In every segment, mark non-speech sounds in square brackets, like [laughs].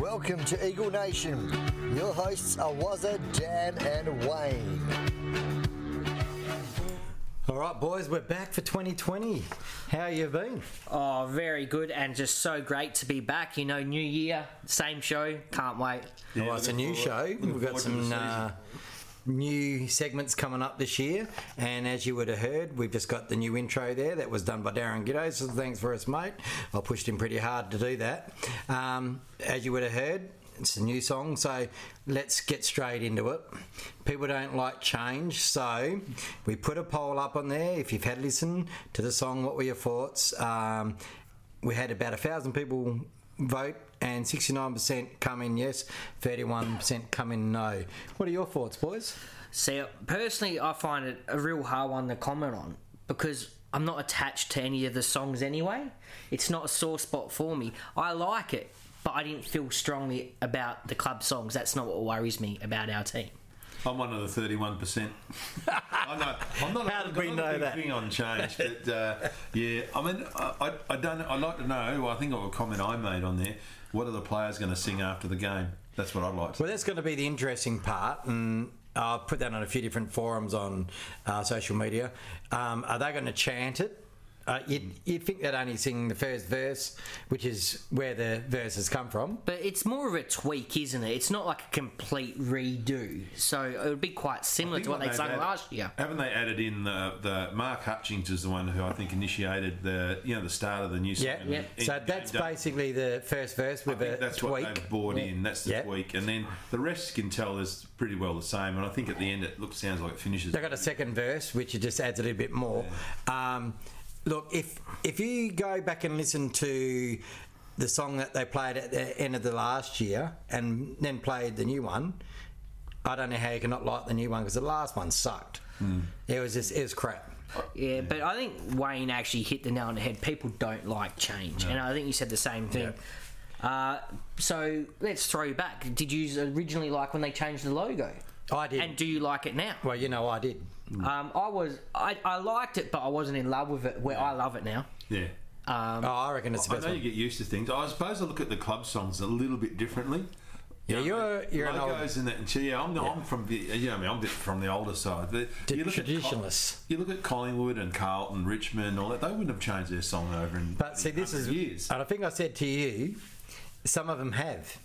Welcome to Eagle Nation. Your hosts are Wazza, Dan, and Wayne. All right, boys, we're back for 2020. How you been? Oh, very good and just so great to be back. You know, new year, same show. Can't wait. well, it's a new show. We've got some uh, new segments coming up this year, and as you would have heard, we've just got the new intro there that was done by Darren Giddo. So thanks for us, mate. I pushed him pretty hard to do that. Um, as you would have heard, it's a new song, so let's get straight into it. People don't like change, so we put a poll up on there. If you've had listen to the song, what were your thoughts? Um, we had about a thousand people vote, and 69% come in yes, 31% come in no. What are your thoughts, boys? See, personally, I find it a real hard one to comment on because I'm not attached to any of the songs anyway. It's not a sore spot for me. I like it, but I didn't feel strongly about the club songs. That's not what worries me about our team. I'm one of the thirty-one percent. [laughs] I'm not. I'm not. How a, did we I'm not know a big that? thing on change, but uh, yeah. I mean, I, I, I don't. I'd like to know. Well, I think of a comment I made on there. What are the players going to sing after the game? That's what I'd like. To Well, that's going to be the interesting part, and I'll put that on a few different forums on uh, social media. Um, are they going to chant it? Uh, you'd, you'd think they'd only sing the first verse, which is where the verses come from. But it's more of a tweak, isn't it? It's not like a complete redo. So it would be quite similar to what they they've sung added- last year. Haven't they added in the, the Mark Hutchings is the one who I think initiated the you know the start of the new song. Yeah, yeah. So that's basically the first verse I with think a that's tweak. what they've brought in. That's the Yeah. tweak, and then the rest you can tell is pretty well the same. And I think at the end it looks sounds like it finishes. They got a second verse, which it just adds a little bit more. Um, look, if if you go back and listen to the song that they played at the end of the last year, and then played the new one, I don't know how you can not like the new one because the last one sucked. It was just it was crap. Yeah, but I think Wayne actually hit the nail on the head. People don't like change, and I think you said the same thing. Uh, so let's throw you back. Did you originally like when they changed the logo? I did. And do you like it now? well, you know, I did. Um, I was, I, I liked it, but I wasn't in love with it. Where I love it now. yeah. Um, Oh, I reckon it's the I best know you one. get used to things. I suppose I look at the club songs a little bit differently. Yeah, You know, you're- the you're an old- logos and that. And yeah, I'm, I'm from the you know I mean I'm a bit from the older side. But The you look at Col- traditionalists. you look at Collingwood and Carlton, Richmond, all that. They wouldn't have changed their song over in. But see, this is, 100 years. and I think I said to you, some of them have.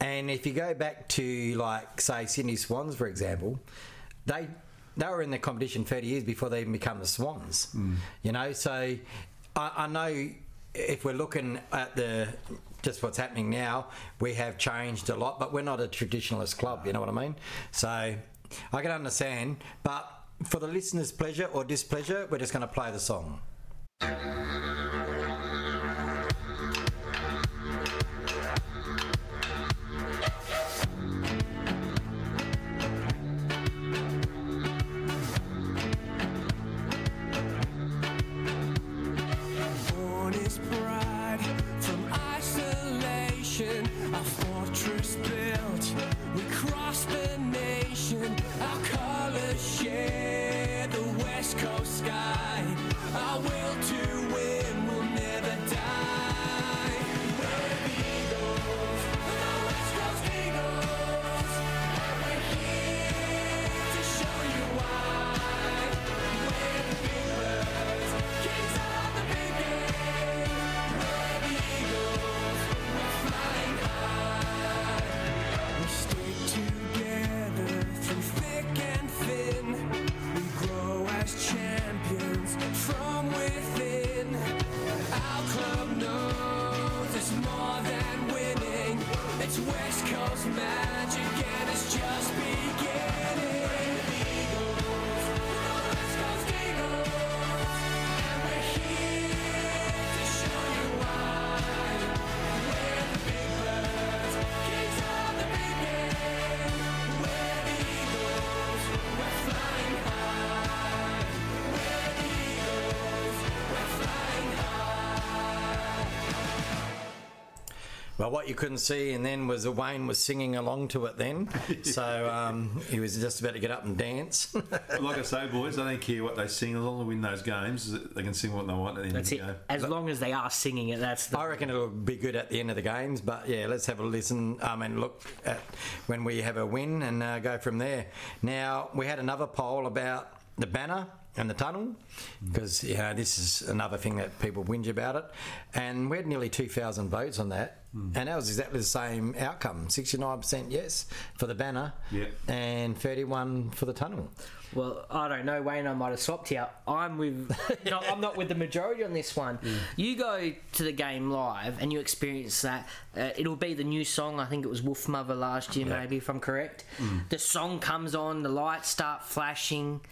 And if you go back to, like, say, Sydney Swans, for example, they they were in the competition 30 years before they even become the Swans. Mm. You know, so I, I know if we're looking at the just what's happening now, we have changed a lot, but we're not a traditionalist club. You know what I mean? So I can understand, but for the listeners' pleasure or displeasure, we're just going to play the song. Well, what you couldn't see, and then was that Wayne was singing along to it. Then, [laughs] so um, he was just about to get up and dance. [laughs] like I say, boys, I don't care what they sing as long as they win those games. They can sing what they want at the end That's of it. the game. As long as they are singing it, that's the I reckon it'll be good at the end of the games. But yeah, let's have a listen. I mean, look at when we have a win and uh, go from there. Now we had another poll about the banner and the tunnel because you know this is another thing that people whinge about it, and we had nearly two thousand votes on that, and that was exactly the same outcome: sixty nine percent yes for the banner, Yeah. and thirty one for the tunnel. Well, I don't know, Wayne. I might have swapped here. I'm with. no, I'm not with the majority on this one. [laughs] You go to the game live and you experience that. Uh, it'll be the new song. I think it was Wolfmother last year, maybe if I'm correct. The song comes on, the lights start flashing,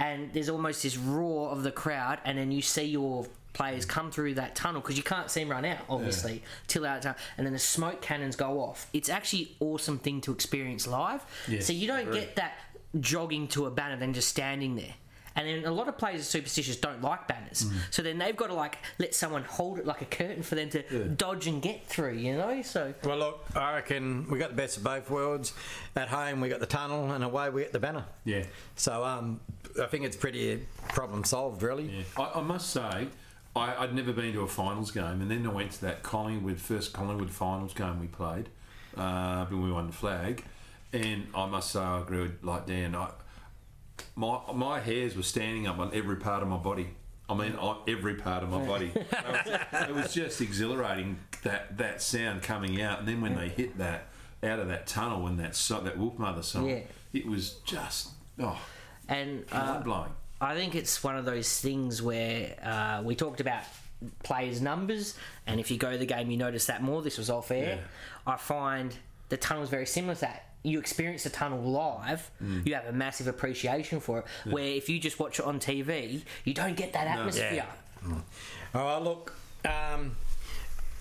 and there's almost this roar of the crowd, and then you see your players come through that tunnel because you can't see them run out, obviously, till out of time, and then the smoke cannons go off. It's actually awesome thing to experience live. Yes, so you don't get that jogging to a banner than just standing there. And then a lot of players are superstitious, don't like banners. Mm. So then they've got to like let someone hold it like a curtain for them to dodge and get through, you know? So Well, look, I reckon we got the best of both worlds. At home, we got the tunnel, and away we get the banner. Yeah. So um, I think it's pretty problem solved, really. Yeah. I, I must say, I, I'd never been to a finals game, and then I went to that Collingwood first Collingwood finals game we played uh, when we won the flag, and I must say I agree with like Dan. I, my my hairs were standing up on every part of my body. I mean, on every part of my body. [laughs] it, was, just exhilarating that that sound coming out, and then when they hit that out of that tunnel and that that Wolfmother song, Yeah. it was just oh and uh, mind blowing. I think it's one of those things where uh, we talked about players' numbers, and if you go to the game, you notice that more. This was off air. I find the tunnel is very similar to that. You experience the tunnel live, Mm. you have a massive appreciation for it. Where if you just watch it on TV, you don't get that atmosphere. All right, look. Um,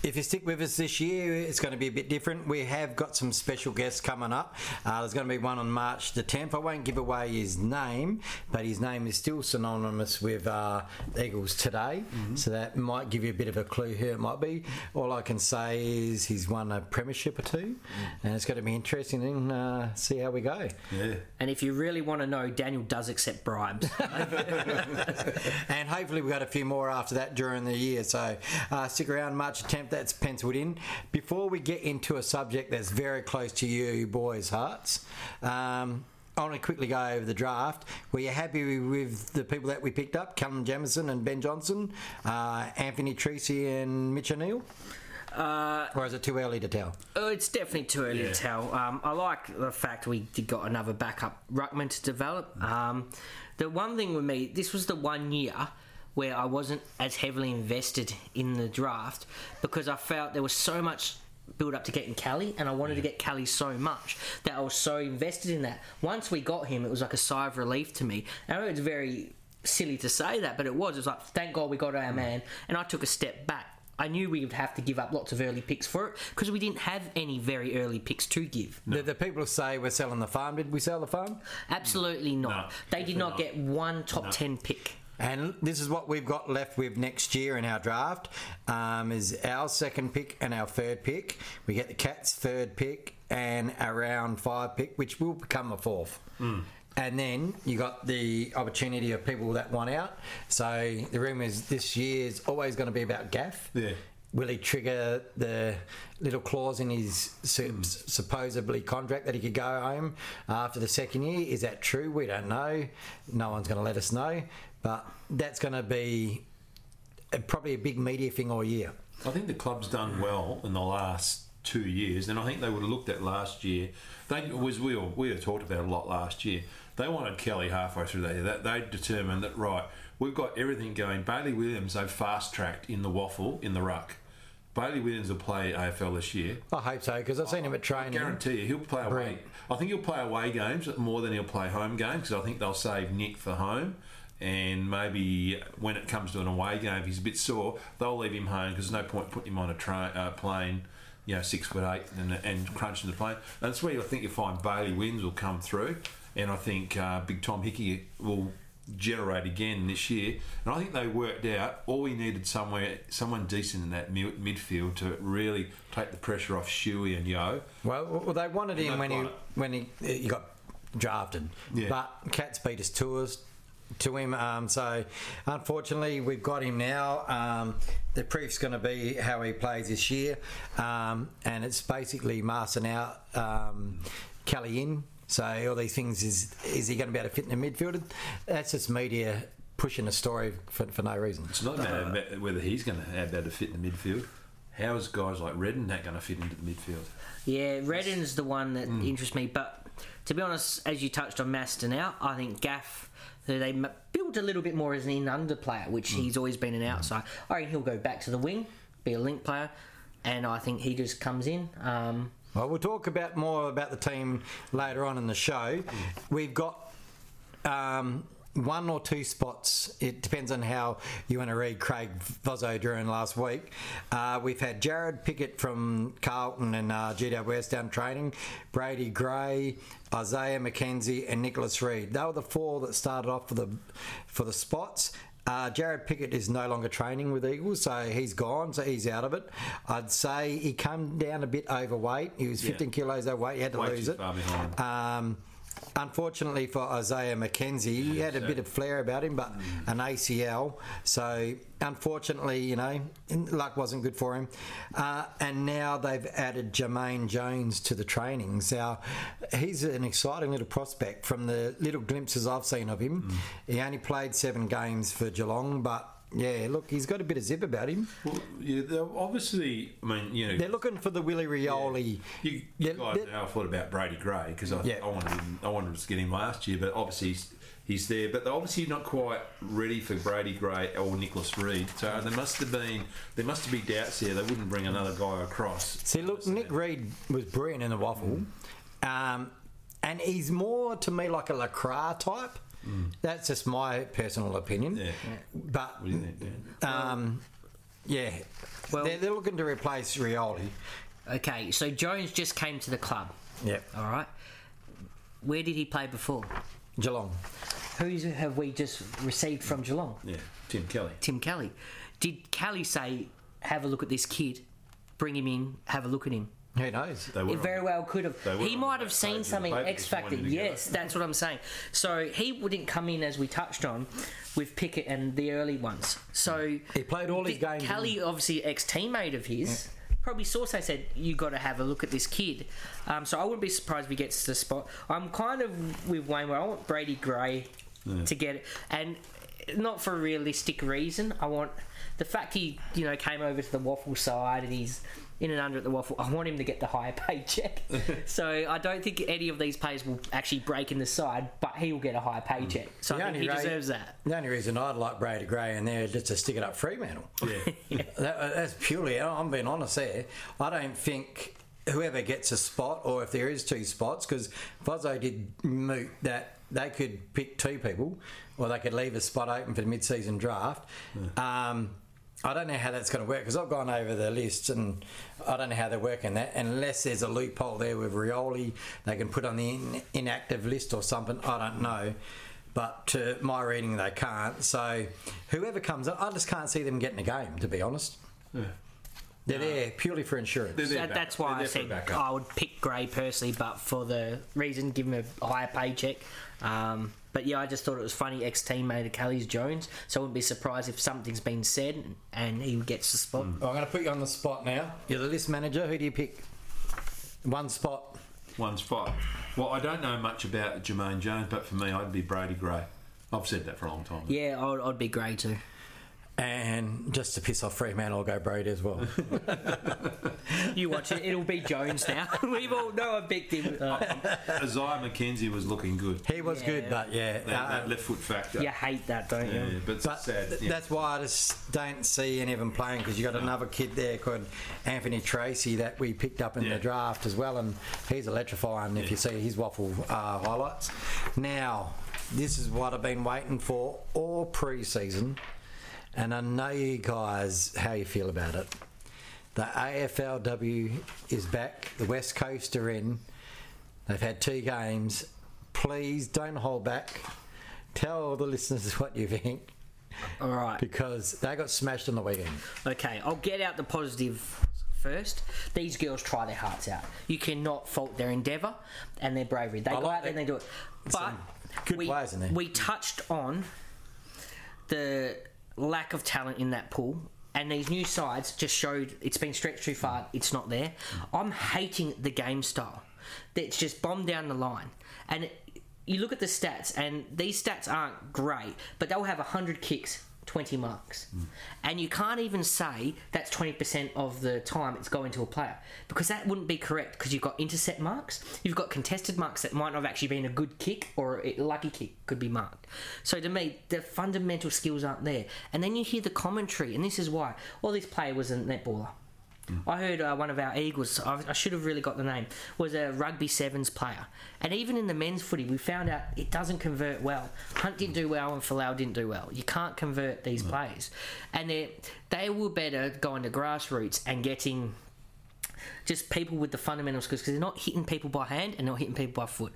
if you stick with us this year, it's going to be a bit different. We have got some special guests coming up. Uh, there's going to be one on March the 10th. I won't give away his name, but his name is still synonymous with uh, Eagles today, so that might give you a bit of a clue who it might be. All I can say is he's won a premiership or two, and it's going to be interesting and uh, see how we go. Yeah. And if you really want to know, Daniel does accept bribes. [laughs] [laughs] and hopefully we've got a few more after that during the year. So uh, stick around March 10th, that's penciled in. Before we get into a subject that's very close to you boys' hearts, um, I want to quickly go over the draft. Were you happy with the people that we picked up? Callum Jamieson and Ben Johnson, uh, Anthony Treacy and Mitch O'Neill? Uh, or is it too early to tell? Oh, it's definitely too early to tell. Um, I like the fact we did got another backup ruckman to develop. Um, the one thing with me, this was the one year where I wasn't as heavily invested in the draft because I felt there was so much build up to getting Kelly, and I wanted to get Kelly so much that I was so invested in that. Once we got him, it was like a sigh of relief to me. I know it's very silly to say that, but it was. It was like, thank God we got our mm. man, and I took a step back. I knew we would have to give up lots of early picks for it because we didn't have any very early picks to give. The, the people say we're selling the farm. Did we sell the farm? Absolutely not. No, they did not definitely get one top 10 pick. And this is what we've got left with next year in our draft. Um, is our second pick and our third pick. We get the Cats' third pick and our round five pick, which will become a fourth. And then you got the opportunity of people that want out. So the rumour is this is always going to be about Gaff. Yeah. Will he trigger the little clause in his su- supposedly contract that he could go home after the second year? Is that true? We don't know. No one's going to let us know. But that's going to be a, probably a big media thing all year. I think the club's done well in the last two years, and I think they would have looked at last year. They was we all, we talked about a lot last year. They wanted Kelly halfway through there. That they determined that right, we've got everything going. Bailey Williams they've fast tracked in the WAFL in the ruck. Bailey Williams will play AFL this year. I hope so because I've seen him at training. I guarantee you, he'll play away. Brilliant. I think he'll play away games more than he'll play home games because I think they'll save Nick for home. And maybe when it comes to an away game, if he's a bit sore, they'll leave him home because there's no point putting him on a tra- uh, plane, you know, six foot eight and, and crunching the plane. And that's where I think you'll find Bailey wins will come through. And I think uh, Big Tom Hickey will generate again this year. And I think they worked out all we needed somewhere someone decent in that mid- midfield to really take the pressure off Shuey and Yeo. Well, well, they wanted him they've when he it. when he he got drafted, Yeah. but Cats beat us to us to him. Um, so unfortunately, we've got him now. Um, the proof's going to be how he plays this year, um, and it's basically Masten out, um, Kelly in. So all these things is is he going to be able to fit in the midfield? That's just media pushing a story for, for no reason. It's not a matter of whether he's going to have that to fit in the midfield. How is guys like Redden that going to fit into the midfield? Yeah, Redden's the one that interests me. But to be honest, as you touched on Masten out, I think Gaff, who they built a little bit more as an in under player, which he's always been an outside. I reckon he'll go back to the wing, be a link player, and I think he just comes in. Um, Well, we'll talk about more about the team later on in the show. We've got um, one or two spots. It depends on how you want to read Craig Vozzo during last week. Uh, we've had Jarrod Pickett from Carlton and uh, GWS down training, Brady Grey, Isaiah McKenzie, and Nicholas Reed. They were the four that started off for the for the spots. Uh, Jarrod Pickett is no longer training with Eagles, so he's gone, so he's out of it. I'd say he came down a bit overweight. He was 15 kilos overweight. He had to Way lose it. Um, unfortunately for Isaiah McKenzie, he had a bit of flair about him, but an ACL. So unfortunately, you know, luck wasn't good for him. Uh, and now they've added Jamaine Jones to the trainings. Now he's an exciting little prospect from the little glimpses I've seen of him. He only played seven games for Geelong, but. Yeah, look, he's got a bit of zip about him. Well, yeah, obviously, I mean, you know, They're looking for the Willie Rioli. You, you They're- guys know I thought about Brady Grey because I, Yeah. I wanted him, I wanted to get him last year, but obviously he's, he's there. But they're obviously not quite ready for Brady Grey or Nicholas Reed. So there must have been there must have been doubts there. They wouldn't bring another guy across. See, look, Nick Reed was brilliant in the WAFL, um, and he's more to me like a Lacroix type. That's just my personal opinion. Yeah. But What do you think, Dan? um, yeah, Well- they're, they're looking to replace Rioli. okay, so Jones just came to the club. Yeah. All right. Where did he play before? Geelong. Who have we just received from Geelong? Yeah, Tim Kelly. Tim Kelly. Did Kelly say, "Have a look at this kid, bring him in, have a look at him"? Who knows? They were It very on- well could have. He might have seen page of the something paper X this Factor. morning to go. Yes, that's what I'm saying. So he wouldn't come in as we touched on with Pickett and the early ones. So He played all his the- games, Kelly, obviously ex teammate of his. Probably saw so said you got to have a look at this kid. Um, so I wouldn't be surprised if he gets to the spot. I'm kind of with Wayne where I want Brady Grey to get it, and not for a realistic reason. I want the fact he you know came over to the WAFL side and he's in and under at the WAFL. I want him to get the higher paycheck. [laughs] so I don't think any of these players will actually break in the side, but he will get a higher paycheck. So I think he ra- deserves that. The only reason I'd like Brady Grey in there is just to stick it up Fremantle. [laughs] [laughs] Yeah. That, that's purely, I'm being honest there. I don't think whoever gets a spot, or if there is two spots, because Vozzo did moot that they could pick two people, or they could leave a spot open for the mid season draft. Um, I don't know how that's going to work because I've gone over the list and I don't know how they're working that. Unless there's a loophole there with Rioli, they can put on the in, inactive list or something. I don't know. But to my reading, they can't. So whoever comes up, I just can't see them getting a game, to be honest. They're there purely for insurance. There That, back- that's they're why I said. I would pick Grey personally, but for the reason, give him a higher paycheck. Um, but yeah, I just thought it was funny. Ex teammate of Kelly's Jones, so I wouldn't be surprised if something's been said and he gets the spot. Mm. I'm going to put you on the spot now. You're the list manager. Who do you pick? One spot. one spot. Well, I don't know much about Jamaine Jones, but for me, I'd be Brady Grey. I've said that for a long time. Yeah, I'd, I'd be Grey too. And just to piss off Fremantle, I'll go Brady as well. [laughs] You watch it; it'll be Jones now. [laughs] We've all know I've picked him. Isaiah McKenzie was looking good. he was Yeah. good, but yeah. That, uh, that left foot factor. you hate that, don't you? Yeah, but it's But sad. th- yeah. that's why I just don't see any of them playing because you got another kid there called Anthony Treacy that we picked up in Yeah. the draft as well, and he's electrifying if you see his WAFL uh, highlights. Now, this is what I've been waiting for all pre-season, and I know you guys how you feel about it. The AFLW is back. The West Coast are in. They've had two games. Please don't hold back. tell the listeners [laughs] what you think All right. because they got smashed on the weekend. Okay, I'll get out the positive first. These girls try their hearts out. You cannot fault their endeavour and their bravery. They I go like out there and they do it. But good we, players in there. we touched on the lack of talent in that pool. And these new sides just showed it's been stretched too far. It's not there. I'm hating the game style. That's just bombed down the line. And you look at the stats, and these stats aren't great, but they'll have 100 kicks, 20 marks. And you can't even say that's 20% of the time it's going to a player because that wouldn't be correct because you've got intercept marks, you've got contested marks that might not have actually been a good kick or a lucky kick could be marked. So to me, the fundamental skills aren't there. And then you hear the commentary, and this is why. Well, this player was a netballer. I heard uh, one of our Eagles, I, I should have really got the name, was a rugby sevens player. And even in the men's footy, we found out it doesn't convert well. Hunt didn't do well and Folau didn't do well. You can't convert these players. And they they were better going to grassroots and getting just people with the fundamental skills because they're not hitting people by hand and not hitting people by foot.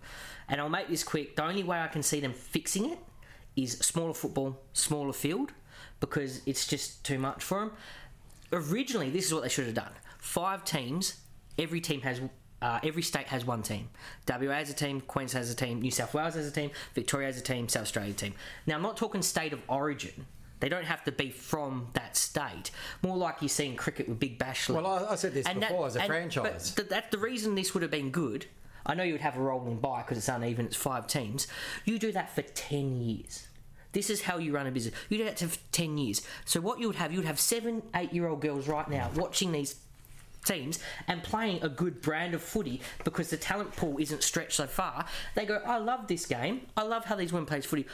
And I'll make this quick. The only way I can see them fixing it is smaller football, smaller field, because it's just too much for them. Originally, this is what they should have done: five teams. Every team has. Uh, every state has one team. WA has a team, Queensland has a team, New South Wales has a team, Victoria has a team, South Australia team. Now, I'm not talking state of origin. They don't have to be from that state. More like you see in cricket with Big Bash League. Well, I, I said this And that- before as a and- franchise. But th- that's the reason this would have been good. I know you would have a rolling buy because it's uneven, it's five teams. You do that for 10 years. This is how you run a business. You do that for 10 years. So, what you would have, you would have seven, eight year old girls right now watching these teams and playing a good brand of footy because the talent pool isn't stretched so far. They go, I love this game. I love how these women play footy.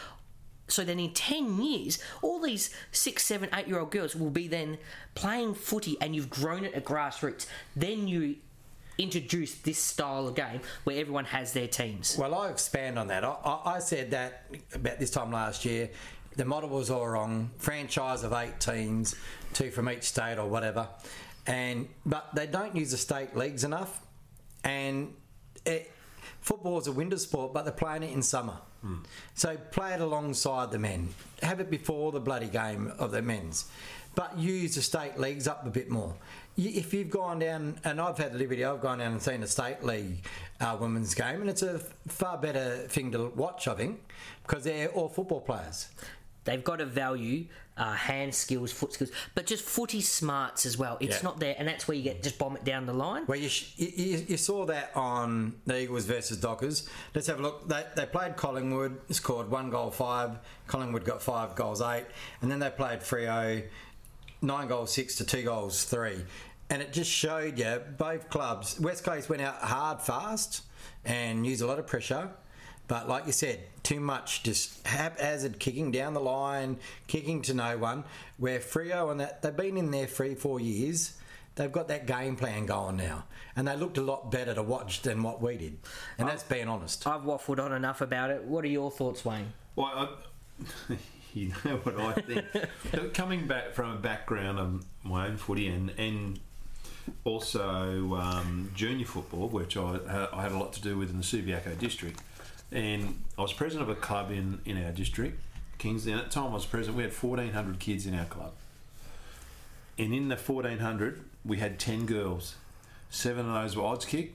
So then in 10 years, all these six, seven, eight year old girls will be then playing footy and you've grown it at grassroots. Then you introduce this style of game where everyone has their teams. Well, I expand on that. I, I, said that about this time last year. The model was all wrong. Franchise of eight teams, two from each state or whatever, and but they don't use the state leagues enough. And it, football is a winter sport, but they're playing it in summer. So play it alongside the men. Have it before the bloody game of the men's, but use the state leagues up a bit more. If you've gone down, and I've had the liberty, I've gone down and seen a state league uh, women's game, and it's a far better thing to watch, I think, because they're all football players. They've got to value uh, hand skills, foot skills, but just footy smarts as well. It's Yeah. not there, and that's where you get just bomb it down the line. Well, you, sh- you, you saw that on the Eagles versus Dockers. Let's have a look. They, they played Collingwood, scored one goal, five. Collingwood got five goals, eight. And then they played Freo, nine goals, six to two goals, three. And it just showed you both clubs. West Coast went out hard, fast, and used a lot of pressure. But like you said, too much just haphazard kicking down the line, kicking to no one. Where Freo and that they've been in there three, four years. They've got that game plan going now, and they looked a lot better to watch than what we did. And that's being honest. I've waffled on enough about it. What are your thoughts, Wayne? Well, I, [laughs] you know what I think. [laughs] Coming back from a background of my own footy and and also um, junior football, which I, I had a lot to do with in the Subiaco district, and I was president of a club in in our district, Kingsdown. At the time, I was president. We had fourteen hundred kids in our club, and in the fourteen hundred, we had ten girls. Seven of those were Auskick,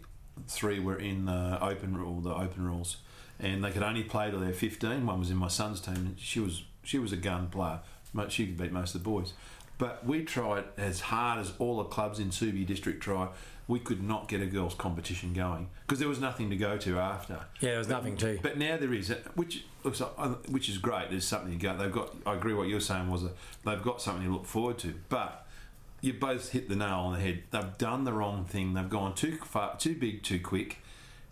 three were in the open rule, the open rules, and they could only play till they're fifteen. One was in my son's team, and she was she was a gun player. She could beat most of the boys. But we tried as hard as all the clubs in Subi district tried. We could not get a girls' competition going because there was nothing to go to after. Yeah, there was nothing to. But now there is, which looks like, uh, which is great. There's something to go. They've got. I agree. What you're saying was a, they've got something to look forward to. But you both hit the nail on the head. They've done the wrong thing. They've gone too far, too big, too quick.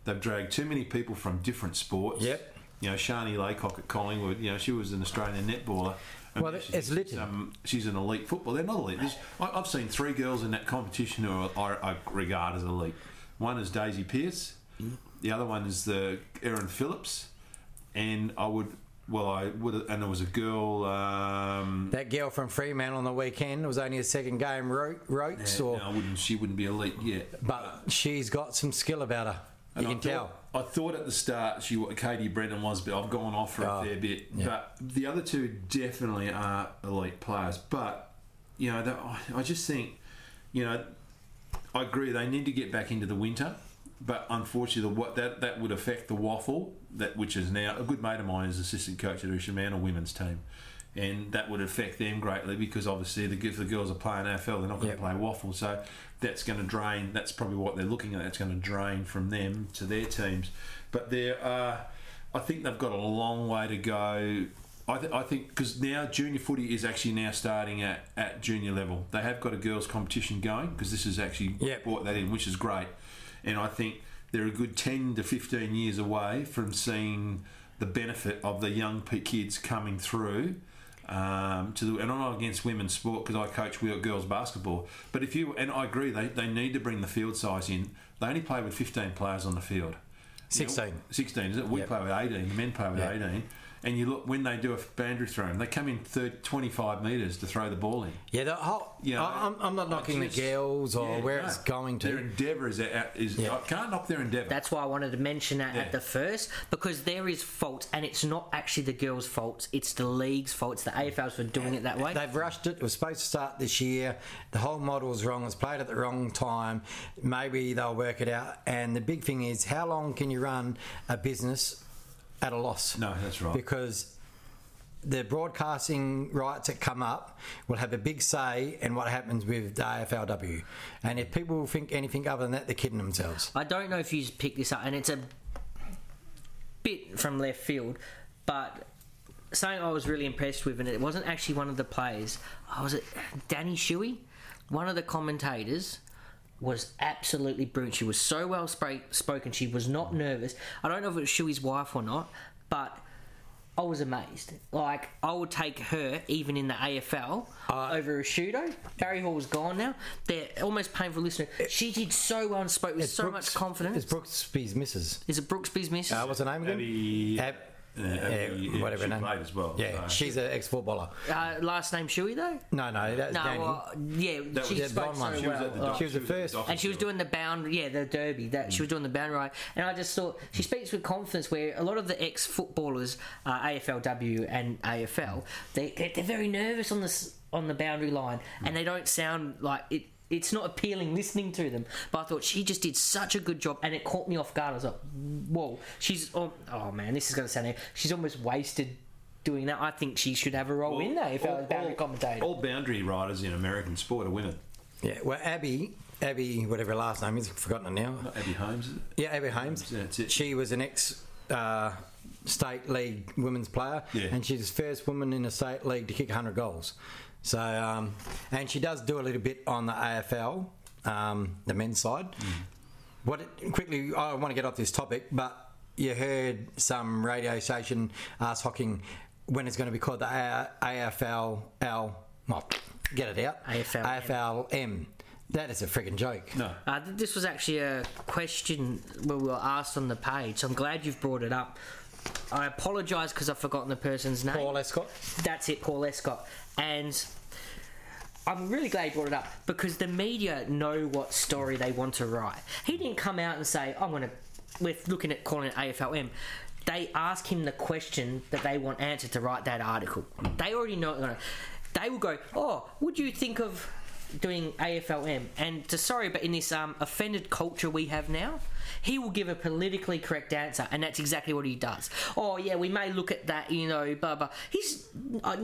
They've dragged too many people from different sports. Yep. You know, Shani Laycock at Collingwood. You know, she was an Australian netballer. And Well, it's littered. Um, she's an elite footballer. They're not elite. There's, I, I've seen three girls in that competition who are, are, I regard as elite. One is Daisy Pearce. The other one is the Erin Phillips, and I would. Well, I would, and there was a girl. Um, That girl from Fremantle on the weekend was only a second game ro- ropes, or no, I wouldn't. She wouldn't be elite yet. but she's got some skill about her. You can I thought- tell. I thought at the start she Katie Brennan was, but I've gone off for Oh, a ah, fair bit. yeah. But the other two definitely are elite players. But you know, that- I- just think, you know, I agree they need to get back into the winter. But unfortunately, the, what that that would affect the WAFL that which is now a good mate of mine is assistant coach at Ushamana women's team, and that would affect them greatly because obviously the if the girls are playing AFL, they're not going Yep. to play WAFL, so that's going to drain. That's probably what they're looking at. That's going to drain from them to their teams. But there are, I think they've got a long way to go. I, th- I think because now junior footy is actually now starting at, at junior level. They have got a girls' competition going because this has actually Yep. brought that in, which is great. And I think they're a good 10 to 15 years away from seeing the benefit of the young kids coming through. Um, to the, and I'm not against women's sport because I coach we- girls basketball. But if you and I agree, they, they need to bring the field size in. They only play with 15 players on the field. You know, 16. 16, is it? We Yep. play with 18. The men play with Yeah. 18. And you look when they do a boundary throw, they come in 30, 25 metres to throw the ball in. Yeah, the whole, You know, I- I'm, I'm not knocking the girls or yeah, where no. it's going to. Their endeavour is, out, is Yeah. I can't knock their endeavour. That's why I wanted to mention that Yeah. at the first because there is fault, and it's not actually the girls' fault. it's the league's fault. It's the AFL's for doing it that way. They've rushed it. It was supposed to start this year. The whole model was wrong. It was played at the wrong time. Maybe they'll work it out. And the big thing is, how long can you run a business at a loss? No, that's right. Because the broadcasting rights that come up will have a big say in what happens with the AFLW. And if people think anything other than that, they're kidding themselves. I don't know if you picked this up, and it's a bit from left field, but something I was really impressed with, and it wasn't actually one of the players. Oh, was it Danny Shuey? One of the commentators was absolutely brilliant. She was so well spra- spoken. She was not nervous. I don't know if it was Shuey's wife or not, but I was amazed. Like I would take her even in the AFL over a shooter. Barry Hall's gone now. They're almost painful listener. She did so well and spoke with so much confidence. It's Brooksby's missus. Is it Brooksby's miss? Uh, what's her name again? Abby- Ab- Yeah, yeah, Abby- yeah, whatever she name. played as well, Yeah, so- she's an ex-footballer. Uh, last name Shuey though. No, no, that's No, Danny. well, yeah, That she was- spoke so well. She was at the doc- She was the first. doctor's and she was doing the bound, yeah, the derby. That she was doing the boundary ride, and I just thought she speaks with confidence. Where a lot of the ex-footballers, uh, AFLW and AFL, they they're, they're very nervous on this on the boundary line, and they don't sound like it. It's not appealing listening to them, but I thought she just did such a good job, and it caught me off guard. I was like, "Whoa, she's oh, oh man, this is going to sound. She's almost wasted doing that. I think she should have a role in there if I was boundary commentator." all boundary riders in American sport are women. Yeah, well, Abby, Abby, whatever her last name is, I've forgotten it now. Not Abbey Holmes, is it? Yeah, Abbey Holmes. Yeah, that's it. She was an ex uh, state league women's player, Yeah. and she's the first woman in a state league to kick 100 goals. So, um, and she does do a little bit on the AFL, um, the men's side. Mm. What it, quickly, I want to get off this topic, but you heard some radio station ask Hocking when it's going to be called the A- AFLL. Well, get it out. AFLM. AFLM. That is a freaking joke. No. Uh, this was actually a question where we were asked on the page, so I'm glad you've brought it up. I apologise because I've forgotten the person's name. Paul Escott. That's it, Paul Escott. And I'm really glad you brought it up because the media know what story they want to write. He didn't come out and say, I'm going to, we're looking at calling it AFLM. They ask him the question that they want answered to write that article. They already know what they're gonna- They will go, Oh, would you think of doing AFLM? And to sorry, but in this um, offended culture we have now, he will give a politically correct answer, and that's exactly what he does. Oh, yeah, we may look at that, you know, blah, blah. He's. Uh,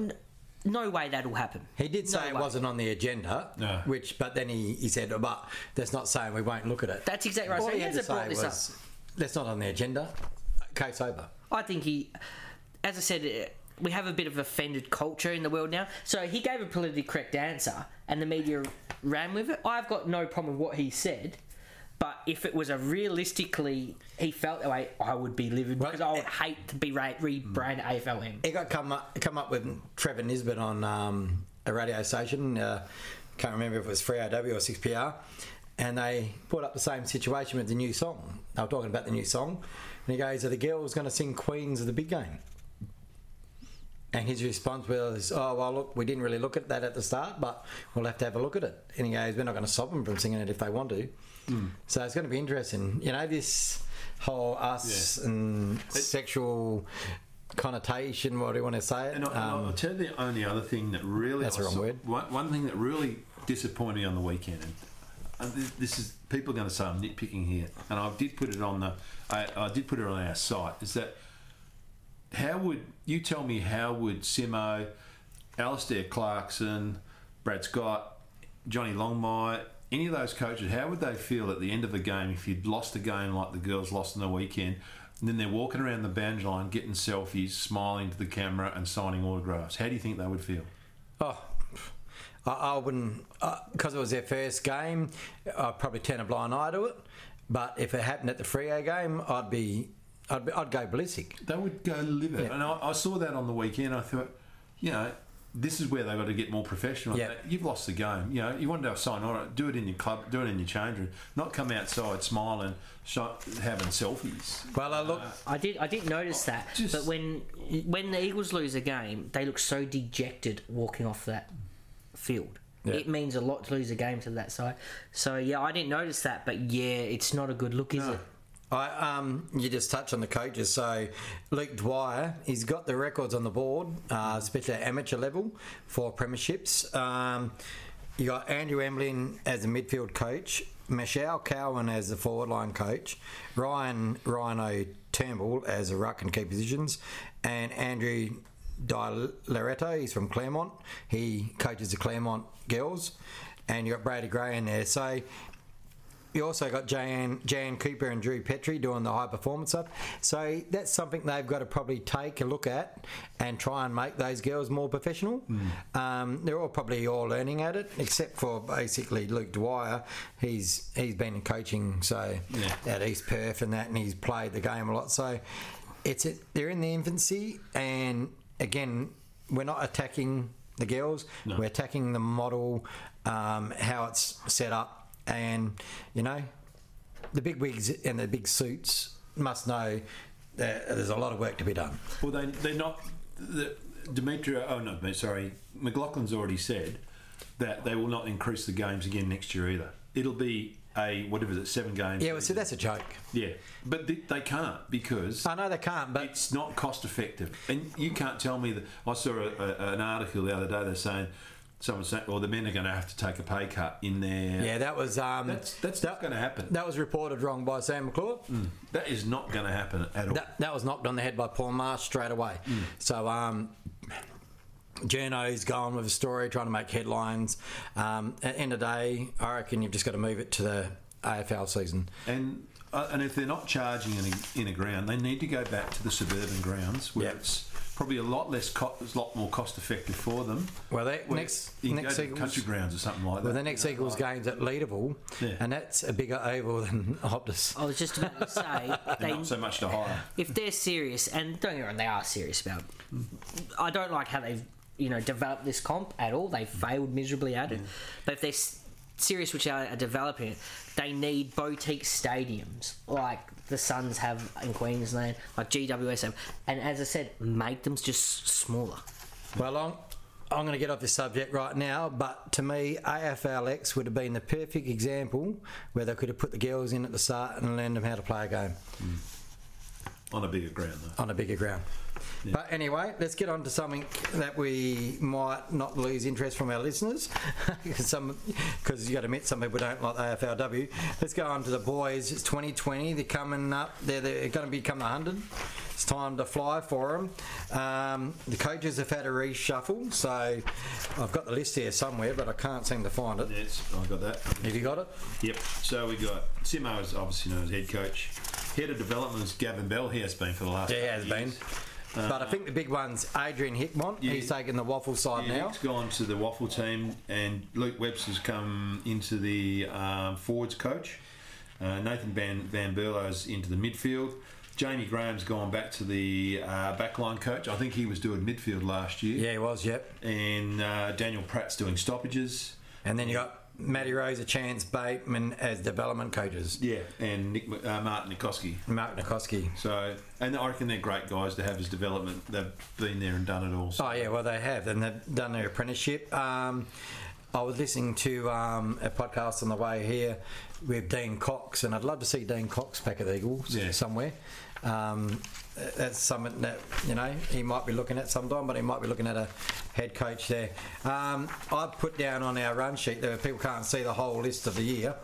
no way that'll happen. He did say No it way. wasn't on the agenda, No. which, but then he, he said, but that's not saying we won't look at it. That's exactly right. All So he he had to hasn't brought say this up. was, that's not on the agenda. Case over. I think he, as I said, uh, we have a bit of offended culture in the world now. So he gave a politically correct answer, and the media ran with it. I've got no problem with what he said, but if it was a realistically he felt that way, I would be livid Well, because I would hate to be ra- rebranded AFLM. He got come up, come up with Trevor Nisbett on um, a radio station. Uh, can't remember if it was 3AW or 6PR. And they brought up the same situation with the new song. They were talking about the new song. And he goes, Are the girls going to sing Queens of the Big Game? And his response was, Oh, well, look, we didn't really look at that at the start, but we'll have to have a look at it. And he goes, We're not going to stop them from singing it if they want to. So it's going to be interesting. You know, this whole us and sexual connotation. What do you want to say? It? And, I, Um, tell you the only other thing that really That's the wrong saw- word. One, one thing that really disappointed me on the weekend, and, this, is people are going to say I'm nitpicking here, and I did put it on the I, I did put it on our site. Is that how would you tell me how would Simo, Alastair Clarkson, Brad Scott, Johnny Longmire, any of those coaches, how would they feel at the end of a game if you'd lost a game like the girls lost on the weekend? And then they're walking around the boundary line, getting selfies, smiling to the camera, and signing autographs. How do you think they would feel? Oh, I, I wouldn't uh, because it was their first game. I'd probably turn a blind eye to it. But if it happened at the Freo game, I'd be, I'd, be, I'd go ballistic. They would go livid. Yeah. And I, I saw that on the weekend. I thought, you know, this is where they've got to get more professional. Yeah. You've lost the game. You know, you want to sign on it, do it in your club, do it in your change room, not come outside smiling, having selfies. Well, I look. Uh, I did. I did notice that. Oh, just- but when when the Eagles lose a game, they look so dejected walking off that field. Yeah. It means a lot to lose a game to that side. So yeah, I didn't notice that. But yeah, it's not a good look, is it? I, um, you just touched on the coaches. So, Luke Dwyer, he's got the records on the board, uh, especially at amateur level for premierships. Um, you got Andrew Emblin as the midfield coach, Michelle Cowan as the forward line coach, Ryan Rhino Turnbull as the ruck and key positions, and Andrew Di Loretto, he's from Claremont. He coaches the Claremont girls, and you got Brady Grey in there. So you also got Jan, Jan Cooper and Drew Petrie doing the high performance stuff. So that's something they've got to probably take a look at and try and make those girls more professional. Um, they're all probably all learning at it, except for basically Luke Dwyer. He's he's been in coaching, so at East Perth and that, and he's played the game a lot. So it's a, they're in the infancy, and again, we're not attacking the girls. We're attacking the model, um, how it's set up and you know the big wigs and the big suits must know that there's a lot of work to be done. Well, they, they're not. The, Demetria, oh no, sorry, McLachlan's already said that they will not increase the games again next year either. It'll be a, whatever is it, seven games? Yeah, well, see, that's a joke. Yeah, but they, they can't because I know they can't, but it's not cost effective. And you can't tell me that. I saw a, a, an article the other day. They're saying someone saying, "Well, the men are going to have to take a pay cut in their." yeah, that was um, that's that's not going to happen. that was reported wrong by Sam McClure. That is not going to happen at all. That, that was knocked on the head by Paul Marsh straight away. So um, Journo's going with a story, trying to make headlines. Um, at the end of the day, I reckon you've just got to move it to the AFL season. And uh, and if they're not charging in a, in a ground, they need to go back to the suburban grounds where Yep. it's probably a lot less, co- it's a lot more cost effective for them. Well, they, Where next you next go to Eagles, country grounds or something like that. well, the next Eagles game's at Leederville, Yeah. and that's a bigger oval than [laughs] Optus. I was just about to say [laughs] they, not so much to hire. if they're serious, and don't get me wrong, they are serious about. I don't like how they've you know developed this comp at all. They failed miserably at it. But if they're s- serious, which are, are developing it, they need boutique stadiums like the Suns have in Queensland, like GWS have, and as I said, make them just smaller. Well, I'm, I'm going to get off this subject right now, but to me, AFLX would have been the perfect example where they could have put the girls in at the start and learned them how to play a game mm. on a bigger ground, though. on a bigger ground. But anyway, let's get on to something that we might not lose interest from our listeners, [laughs] because you got to admit some people don't like the AFLW. Let's go on to the boys. It's 2020. They're coming up. They're, they're going to become 100. It's time to fly for them. Um, the coaches have had a reshuffle, so I've got the list here somewhere, but I can't seem to find it. Yes, I've got that. Have you got it? Yep. So we got Simo is obviously known as head coach. Head of development is Gavin Bell. He has been for the last. Yeah, he has of been. Years. but I think the big one's Adrian Hickmont. Yeah. He's taking the WAFL side Yeah, now. Nick's gone to the WAFL team, and Luke Webster's come into the um, forwards coach. Uh, Nathan Van Van Berlo's into the midfield. Jaymie Graham's gone back to the uh, backline coach. I think he was doing midfield last year. Yeah, he was. Yep. And uh, Daniel Pratt's doing stoppages. And then you got Matty Rose, a Chance Bateman as development coaches. Yeah, and Nick, uh, Martin Nicoski. Mark Nicoski. So, and I reckon they're great guys to have as development. They've been there and done it all. So. Oh yeah, well they have, and they've done their apprenticeship. Um, I was listening to um, a podcast on the way here with Dean Cox, and I'd love to see Dean Cox back at the Eagles Yeah. somewhere. Um, that's something that you know he might be looking at sometime, but he might be looking at a head coach there. Um, I put down on our run sheet that people can't see the whole list of the year,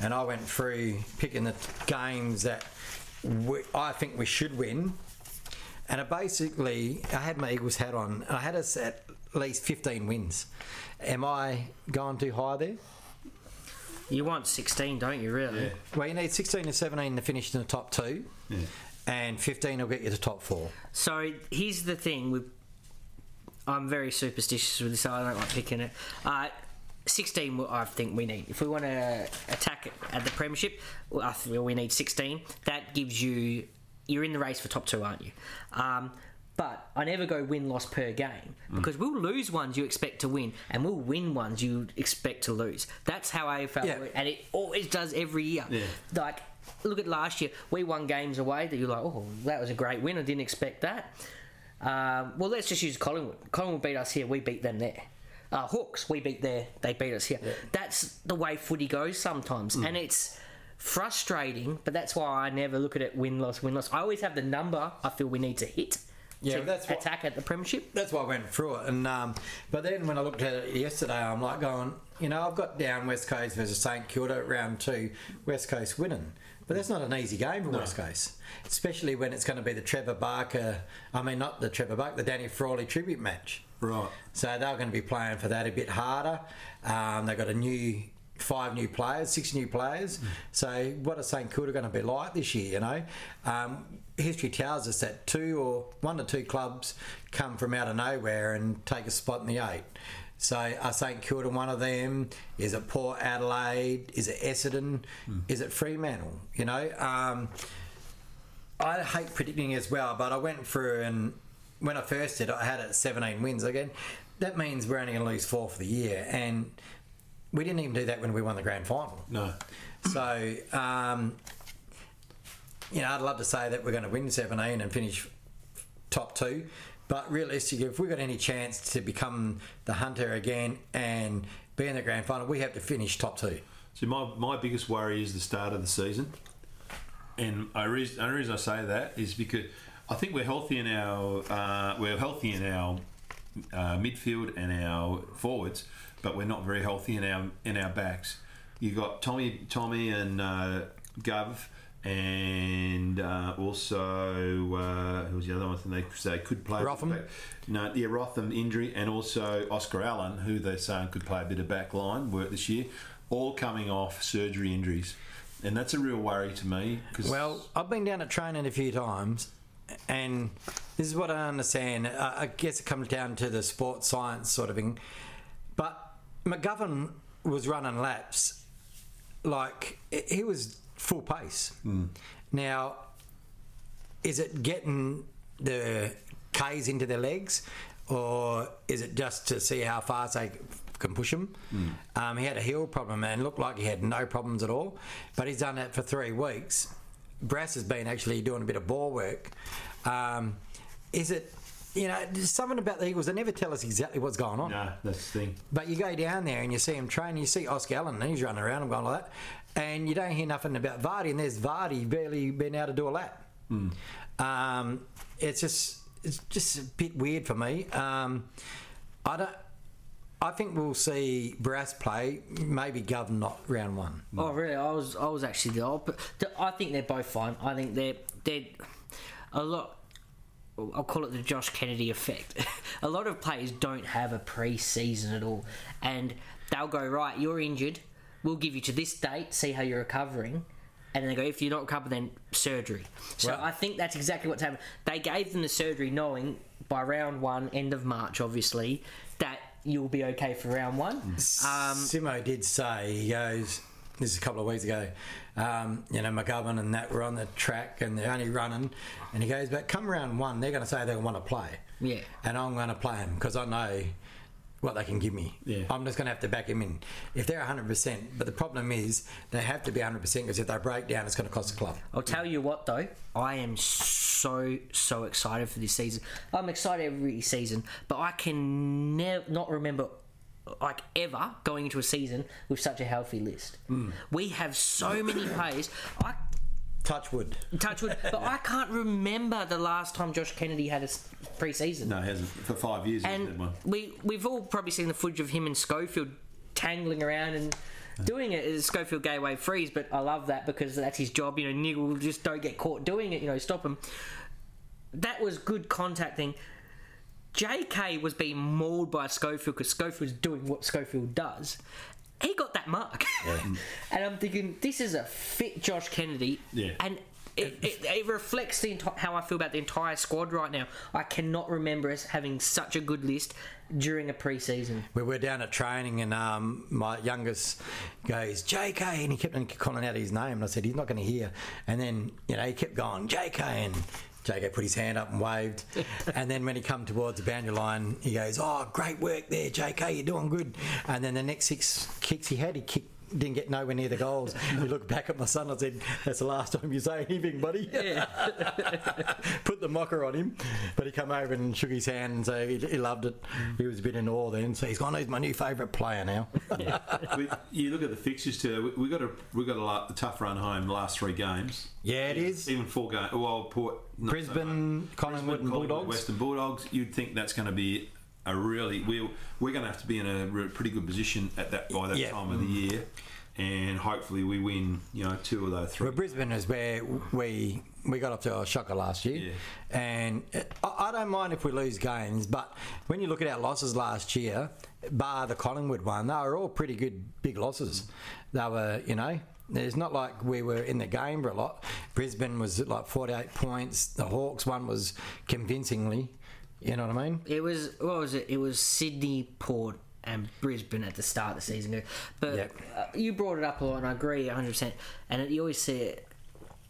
and I went through picking the games that we, I think we should win. And I basically, I had my Eagles hat on, and I had us at least 15 wins. Am I going too high there? You want 16, don't you, really? Yeah. Well, you need 16 and 17 to finish in the top two, Yeah. And 15 will get you the top four. So here's the thing with I'm very superstitious with this. I don't like picking it. Uh, 16, I think we need. If we want to attack at the premiership, well, I feel we need 16. That gives you. You're in the race for top two, aren't you? Um, but I never go win loss per game because we'll lose ones you expect to win, and we'll win ones you expect to lose. That's how AFL, Yeah. and it always does every year. Yeah. Like, look at last year. We won games away that you're like, oh, that was a great win. I didn't expect that. Um, well, let's just use Collingwood. Collingwood beat us here. We beat them there. Uh, Hawks, we beat there. They beat us here. That's the way footy goes sometimes, and it's frustrating. But that's why I never look at it win loss win loss. I always have the number I feel we need to hit. Yeah, to that's what- attack at the premiership. That's why I went through it. And um, but then when I looked at it yesterday, I'm like going, you know, I've got down West Coast versus St Kilda at round two, West Coast winning. But that's not an easy game for West Coast, especially when it's going to be the Trevor Barker. I mean, not the Trevor Barker, the Danny Frawley tribute match. Right. So they're going to be playing for that a bit harder. Um, they've got a new five new players, six new players. So what are St Kilda going to be like this year? You know, um, history tells us that two or one or two clubs come from out of nowhere and take a spot in the eight. So are St Kilda one of them? Is it Port Adelaide? Is it Essendon? Is it Fremantle? You know. Um, I hate predicting as well, but I went through and when I first did, I had it 17 wins. Again, that means we're only going to lose four for the year, and we didn't even do that when we won the grand final. No. So, um, you know, I'd love to say that we're going to win 17 and finish top two, but realistically, if we've got any chance to become the hunter again and be in the grand final, we have to finish top two. So my, my biggest worry is the start of the season, and the reason, only reason I say that is because I think we're healthy in our uh, we're healthy in our uh, midfield and our forwards, but we're not very healthy in our in our backs. You got Tommy Tommy and uh, Gov. And uh, also, uh, who was the other one? They they could play. Rotham? No, yeah, Rotham injury, and also Oscar Allen, who they're saying could play a bit of back line work this year, all coming off surgery injuries, and that's a real worry to me. Because Well, I've been down at training a few times, and this is what I understand. I I guess it comes down to the sports science sort of thing. But McGovern was running laps like he was full pace. Now, is it getting the K's into their legs, or is it just to see how fast they can push him? Um, he had a heel problem and looked like he had no problems at all, but he's done that for three weeks. Brass has been actually doing a bit of ball work. Um, is it, you know, there's something about the Eagles, they never tell us exactly what's going on. no, that's the thing. But you go down there and you see him train, you see Oscar Allen, and he's running around and going like that, and you don't hear nothing about Vardy, and there's Vardy barely been able to do a lap. Um, it's just it's just a bit weird for me. Um, I don't. I think we'll see Brass play, maybe Gov not round one. Oh, really? I was I was actually the opposite. I think they're both fine. I think they're they're a lot. I'll call it the Josh Kennedy effect. [laughs] a lot of players don't have a pre-season at all, and they'll go right. You're injured. We'll give you to this date. See how you're recovering. And then they go, if you're not recovered, then surgery. So Right. I think that's exactly what's happened. They gave them the surgery knowing by round one, end of March, obviously, that you'll be okay for round one. Um, Simo did say he goes. This is a couple of weeks ago. Um, you know, McGovern and that were on the track and they're only running. And he goes, but come round one, they're going to say they want to play. Yeah. And I'm going to play him because I know what they can give me. Yeah. I'm just going to have to back him in. If they're 100%, but the problem is they have to be 100% because if they break down, it's going to cost the club. I'll tell you what though, I am so so excited for this season. I'm excited every season, but I can never not remember like ever going into a season with such a healthy list. Mm. We have so many players. I Touchwood. Touchwood. [laughs] but I can't remember the last time Josh Kennedy had a pre-season. No, it hasn't. For five years, and one. we we've all probably seen the footage of him and Schofield tangling around and doing it as Schofield Gateway freeze. But I love that because that's his job. You know, Niggle just don't get caught doing it. You know, stop him. That was good contacting. JK was being mauled by Schofield because Schofield's doing what Schofield does. He got that mark, [laughs] and I'm thinking this is a fit Josh Kennedy, Yeah. and it, it, it reflects the enti- how I feel about the entire squad right now. I cannot remember us having such a good list during a pre-season. We were down at training, and um, my youngest goes JK, and he kept on calling out his name, and I said he's not going to hear. And then you know he kept going JK, and JK put his hand up and waved. [laughs] and then when he come towards the boundary line, he goes, "Oh, great work there, JK, you're doing good." And then the next six kicks he had, he kicked. Didn't get nowhere near the goals. He looked back at my son. I said, "That's the last time you say anything, buddy." [laughs] Put the mocker on him, but he come over and shook his hand and so he, he loved it. He was a bit in awe then. So he's gone. He's my new favourite player now. we, [laughs] you look at the fixtures too. We, we got a we got a, la- a tough run home the last three games. yeah, it is. Even four games. Well, Port, not so Brisbane, much. Collingwood and Collingwood, Bulldogs. Western Bulldogs. You'd think that's going to be a really we're we're going to have to be in a pretty good position at that by that Yeah. time of the year, and hopefully we win. You know, two of those three. Well, Brisbane is where we we got off to a shocker last year, Yeah. and uh, I, I don't mind if we lose games, but when you look at our losses last year, bar the Collingwood one, they were all pretty good big losses. They were, you know. It's not like we were in the game for a lot. Brisbane was at like 48 points. The Hawks one was convincingly. You know what I mean? It was what was it? It was Sydney, Port, and Brisbane at the start of the season. But Yep. uh, you brought it up a lot, and I agree 100. percent And it, you always see it.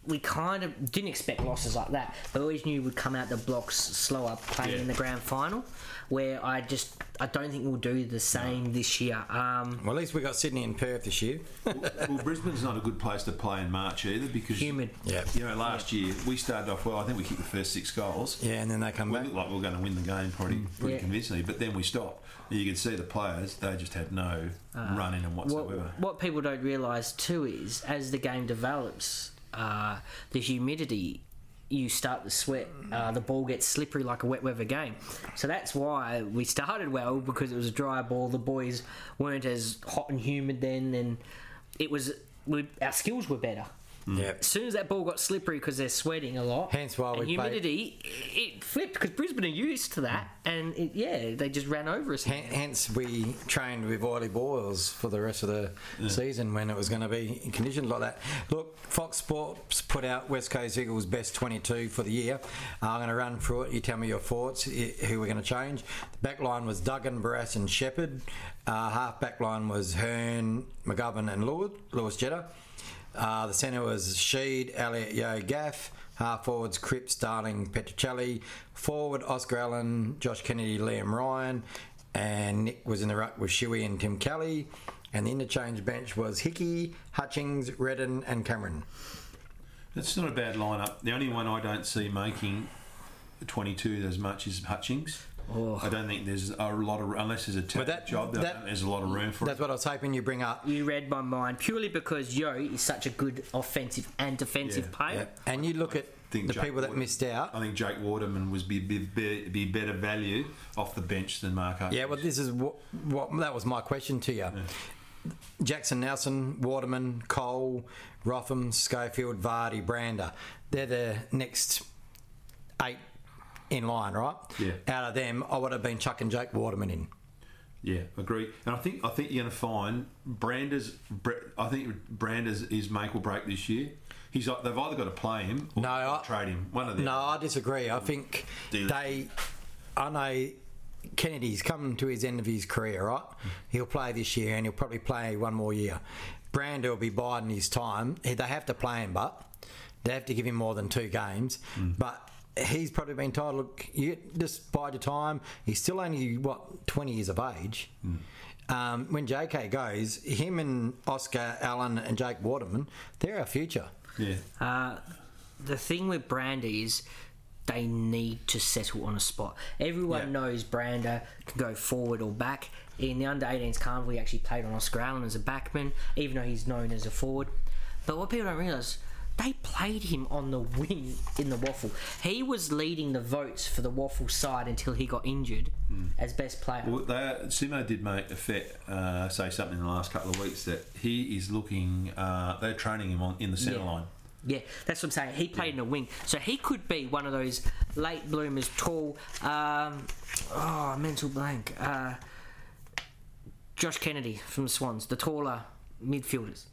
We kind of didn't expect losses like that, but always knew we'd come out the blocks slower playing Yeah. in the grand final. Where I just I don't think we'll do the same this year. Um, Well, at least we got Sydney and Perth this year. well, Brisbane's not a good place to play in March either because Humid. Yeah. You know, last year we started off well. I think we kicked the first six goals. Yeah, and then they come We back. looked like we were going to win the game pretty, pretty Yeah. convincingly, but then we stopped. You could see the players; they just had no run in them what, whatsoever. what people don't realise too is as the game develops, uh, the humidity, you start to sweat. Uh, the ball gets slippery like a wet weather game. So that's why we started well because it was a dry ball. The boys weren't as hot and humid then, and it was we, our skills were better. Yeah. As soon as that ball got slippery because they're sweating a lot, Hence why we played- humidity, it flipped because Brisbane are used to that, and it, yeah, they just ran over us. Hen- Hence, we trained with oily boils for the rest of the season when it was going to be in conditions like that. Look, Fox Sports put out West Coast Eagles' best 22 for the year. I'm going to run through it. You tell me your thoughts, who we're going to change. The back line was Duggan, Barrass, and Shepherd. Uh, half back line was Hurn, McGovern, and Lewis, Lewis Jetta. Uh, the centre was Sheed, Elliot, Yeo, Gaff. Half forwards, Cripps, Darling, Petruccelle. Forward, Oscar Allen, Josh Kennedy, Liam Ryan. And Nick was in the ruck with Shuey and Tim Kelly. And the interchange bench was Hickey, Hutchings, Redden, and Cameron. It's not a bad lineup. The only one I don't see making 22 as much is Hutchings. Oh. I don't think there's a lot of unless there's a But that- job. I that- there's a lot of room for That's it. what I was hoping you bring up. You read my mind purely because Yeo is such a good offensive and defensive Yeah. player. Yeah. And you look at think the Jake people that Waterman- missed out. I think Jake Waterman was be, be, be, be better value off the bench than Mark Hutchings. Yeah, well, this is what, what that was my question to you. Jackson Nelson, Waterman, Cole, Rotham, Schofield, Vardy, Brander. They're the next eight in line, right? Yeah. Out of them, I would have been chucking Jake Waterman in. Yeah, agree. And I think I think you're going to find Brander's. I think Brander's is make or break this year. He's like- they've either got to play him or No, I- trade him. One of them. No, I disagree. I think they. I know Kennedy's coming to his end of his career, right? He'll play this year and he'll probably play one more year. Brander will be biding his time. They have to play him, but they have to give him more than two games. Mm. But he's probably been told, look, you just bide your time. He's still only, what, 20 years of age. Um, when JK goes, him and Oscar Allen and Jake Waterman, they're our future. Yeah. Uh, the thing with Brandy is they need to settle on a spot. Everyone Yeah. knows Brander can go forward or back. In the under 18s carnival, he actually played on Oscar Allen as a backman, even though he's known as a forward. But what people don't realise, they played him on the wing in the WAFL. He was leading the votes for the WAFL side until he got injured as best player. Well, they, Simo did make a fet uh, say something in the last couple of weeks that he is looking. Uh, they're training him on in the centre Yeah. line. Yeah, that's what I'm saying. He played in a wing, so he could be one of those late bloomers, tall. Um, oh, mental blank. Uh, Josh Kennedy from the Swans, the taller midfielders.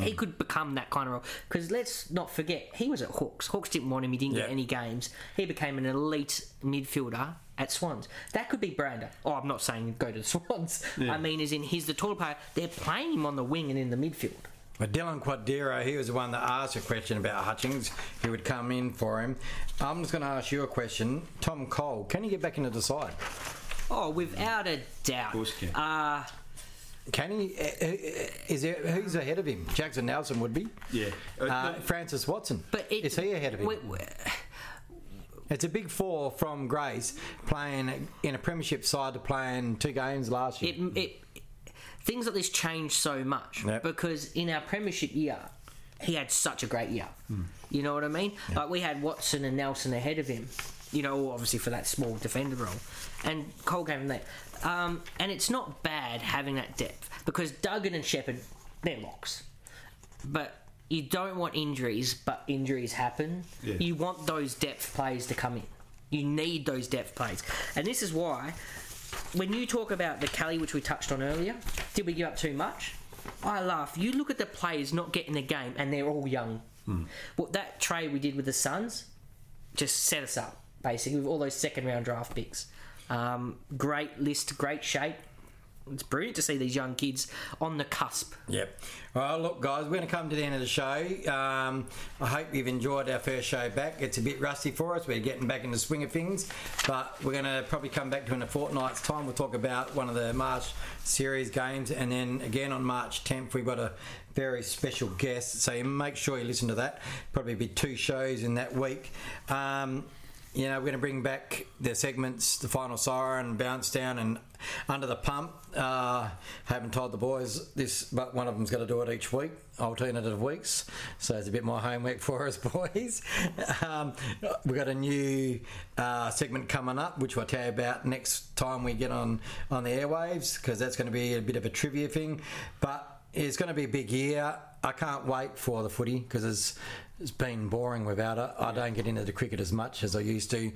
He could become that kind of role because let's not forget he was at Hawks. Hawks didn't want him. He didn't Yeah. get any games. He became an elite midfielder at Swans. That could be Brander. Oh, I'm not saying go to the [laughs] Swans. I mean, as in he's the taller player. They're playing him on the wing and in the midfield. But Dylan Quadero, he was the one that asked a question about Hutchings, who would come in for him. I'm just going to ask you a question. Tom Cole, can he get back into the side? Oh, without a doubt. Of course he can. Uh, Can he? uh, uh, Is there who's ahead of him? Jackson Nelson would be. Yeah. Uh, Uh, no- Francis Watson. but it, is he ahead of him? we- we- It's a big four from Grace playing in a premiership side to playing two games last year. it, it, things like this change so much Yep. because in our premiership year, he had such a great year. You know what I mean? Like we had Watson and Nelson ahead of him. You know, obviously for that small defender role, and Cole gave him that. Um, and it's not bad having that depth because Duggan and Shepherd, they're locks. But you don't want injuries, but injuries happen. Yeah. You want those depth players to come in. You need those depth players. And this is why, when you talk about the Kelly, which we touched on earlier, did we give up too much? I laugh. You look at the players not getting the game, and they're all young. What that trade we did with the Suns just set us up, basically, with all those second round draft picks. Um, great list, great shape. It's brilliant to see these young kids on the cusp. Yep. Well, look, guys, we're going to come to the end of the show. Um, I hope you've enjoyed our first show back. It's a bit rusty for us. We're getting back in the swing of things, but we're going to probably come back to in a fortnight's time. We'll talk about one of the March series games, and then again on March 10th, we've got a very special guest. So make sure you listen to that. Probably be two shows in that week. Um, you know, we're going to bring back the segments, the final siren, bounce down, and under the pump. Uh, haven't told the boys this, but one of them's got to do it each week, alternative weeks. So it's a bit more homework [laughs] for us, boys. Um, we've got a new uh, segment coming up, which we'll tell you about next time we get on on the airwaves, because that's going to be a bit of a trivia thing. But it's going to be a big year. I can't wait for the footy because it's, it's been boring without it. I don't get into the cricket as much as I used to.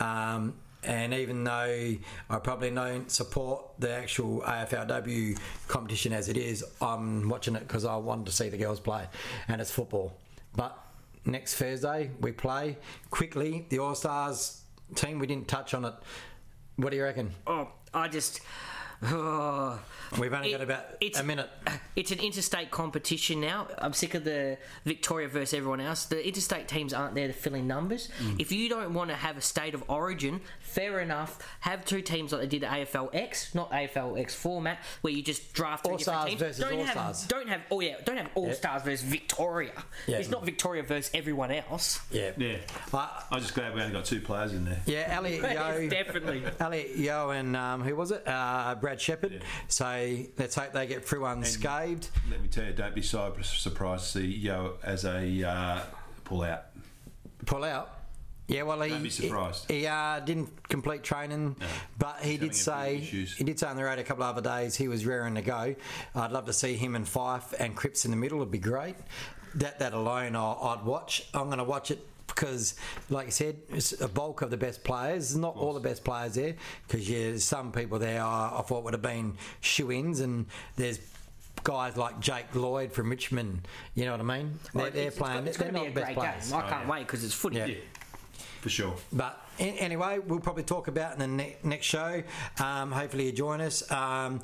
Um, and even though I probably don't support the actual AFLW competition as it is, I'm watching it because I wanted to see the girls play, and it's football. But next Thursday we play quickly the All Stars team. We didn't touch on it. What do you reckon? Oh, I just. Oh, We've only It- got about it's- a minute. it's an interstate competition now. I'm sick of the Victoria versus everyone else. The interstate teams aren't there to fill in numbers. Mm. If you don't want to have a state of origin, fair enough. Have two teams like they did at AFLX, not AFLX format, where you just draft three All-Stars different teams. versus don't have, All-Stars. Don't have. Oh yeah, don't have All Stars versus Victoria. Yeah. It's not Victoria versus everyone else. Yeah. yeah. I- I'm just glad we only got two players in there. Yeah, Elliot [laughs] Yeo. Definitely. Elliot Yeo and um, who was it? Uh, Brad Shepherd. So let's hope they get through unscathed. Let me tell you, don't be so surprised to see Yeo as a uh, pull out. Pull out. Yeah, well, he Don't be surprised. he, he, uh, didn't complete training, but he did say he did say on the road a couple of other days he was raring to go. I'd love to see him and Fyfe and Cripps in the middle. it'd be great. That that alone, I, I'd watch. I'm going to watch it because, like I said, it's a bulk of the best players. Not all the best players there because yeah, some people there I, I thought would have been shoe-ins, and there's. Guys like Jake Lloyd from Richmond, you know what I mean? They're, they're it's, playing. It's going to be a the best great players. game. I can't wait because it's footy. Yeah. Yeah, for sure. But anyway, we'll probably talk about in the ne- next show. Um, hopefully, you join us. Um,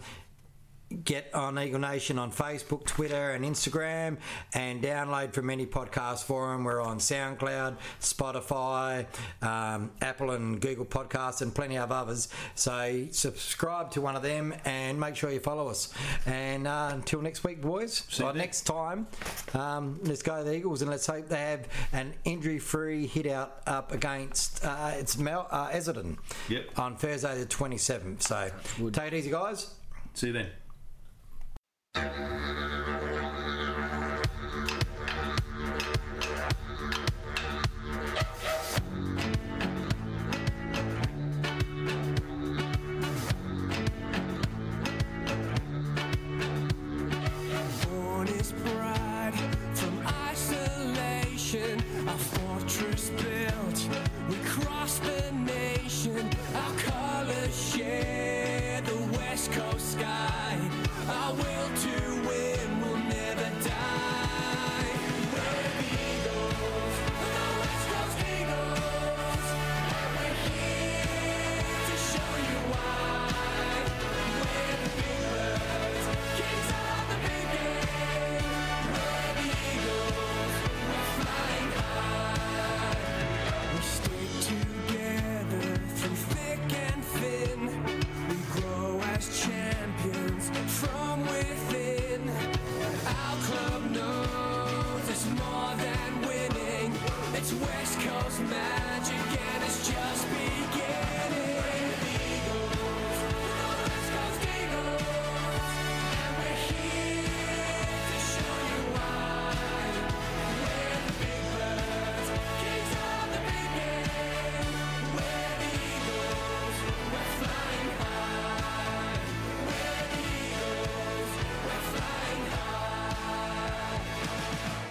get on Eagle Nation on Facebook, Twitter, and Instagram, and download from any podcast forum. We're on SoundCloud, Spotify, um, Apple, and Google Podcasts, and plenty of others. So subscribe to one of them and make sure you follow us. And uh, until next week, boys. Or next time, um, let's go the Eagles and let's hope they have an injury-free hit out up against uh, it's Mel uh, Essendon Yep. on Thursday the 27th. So take it easy, guys. See you then. Thank you.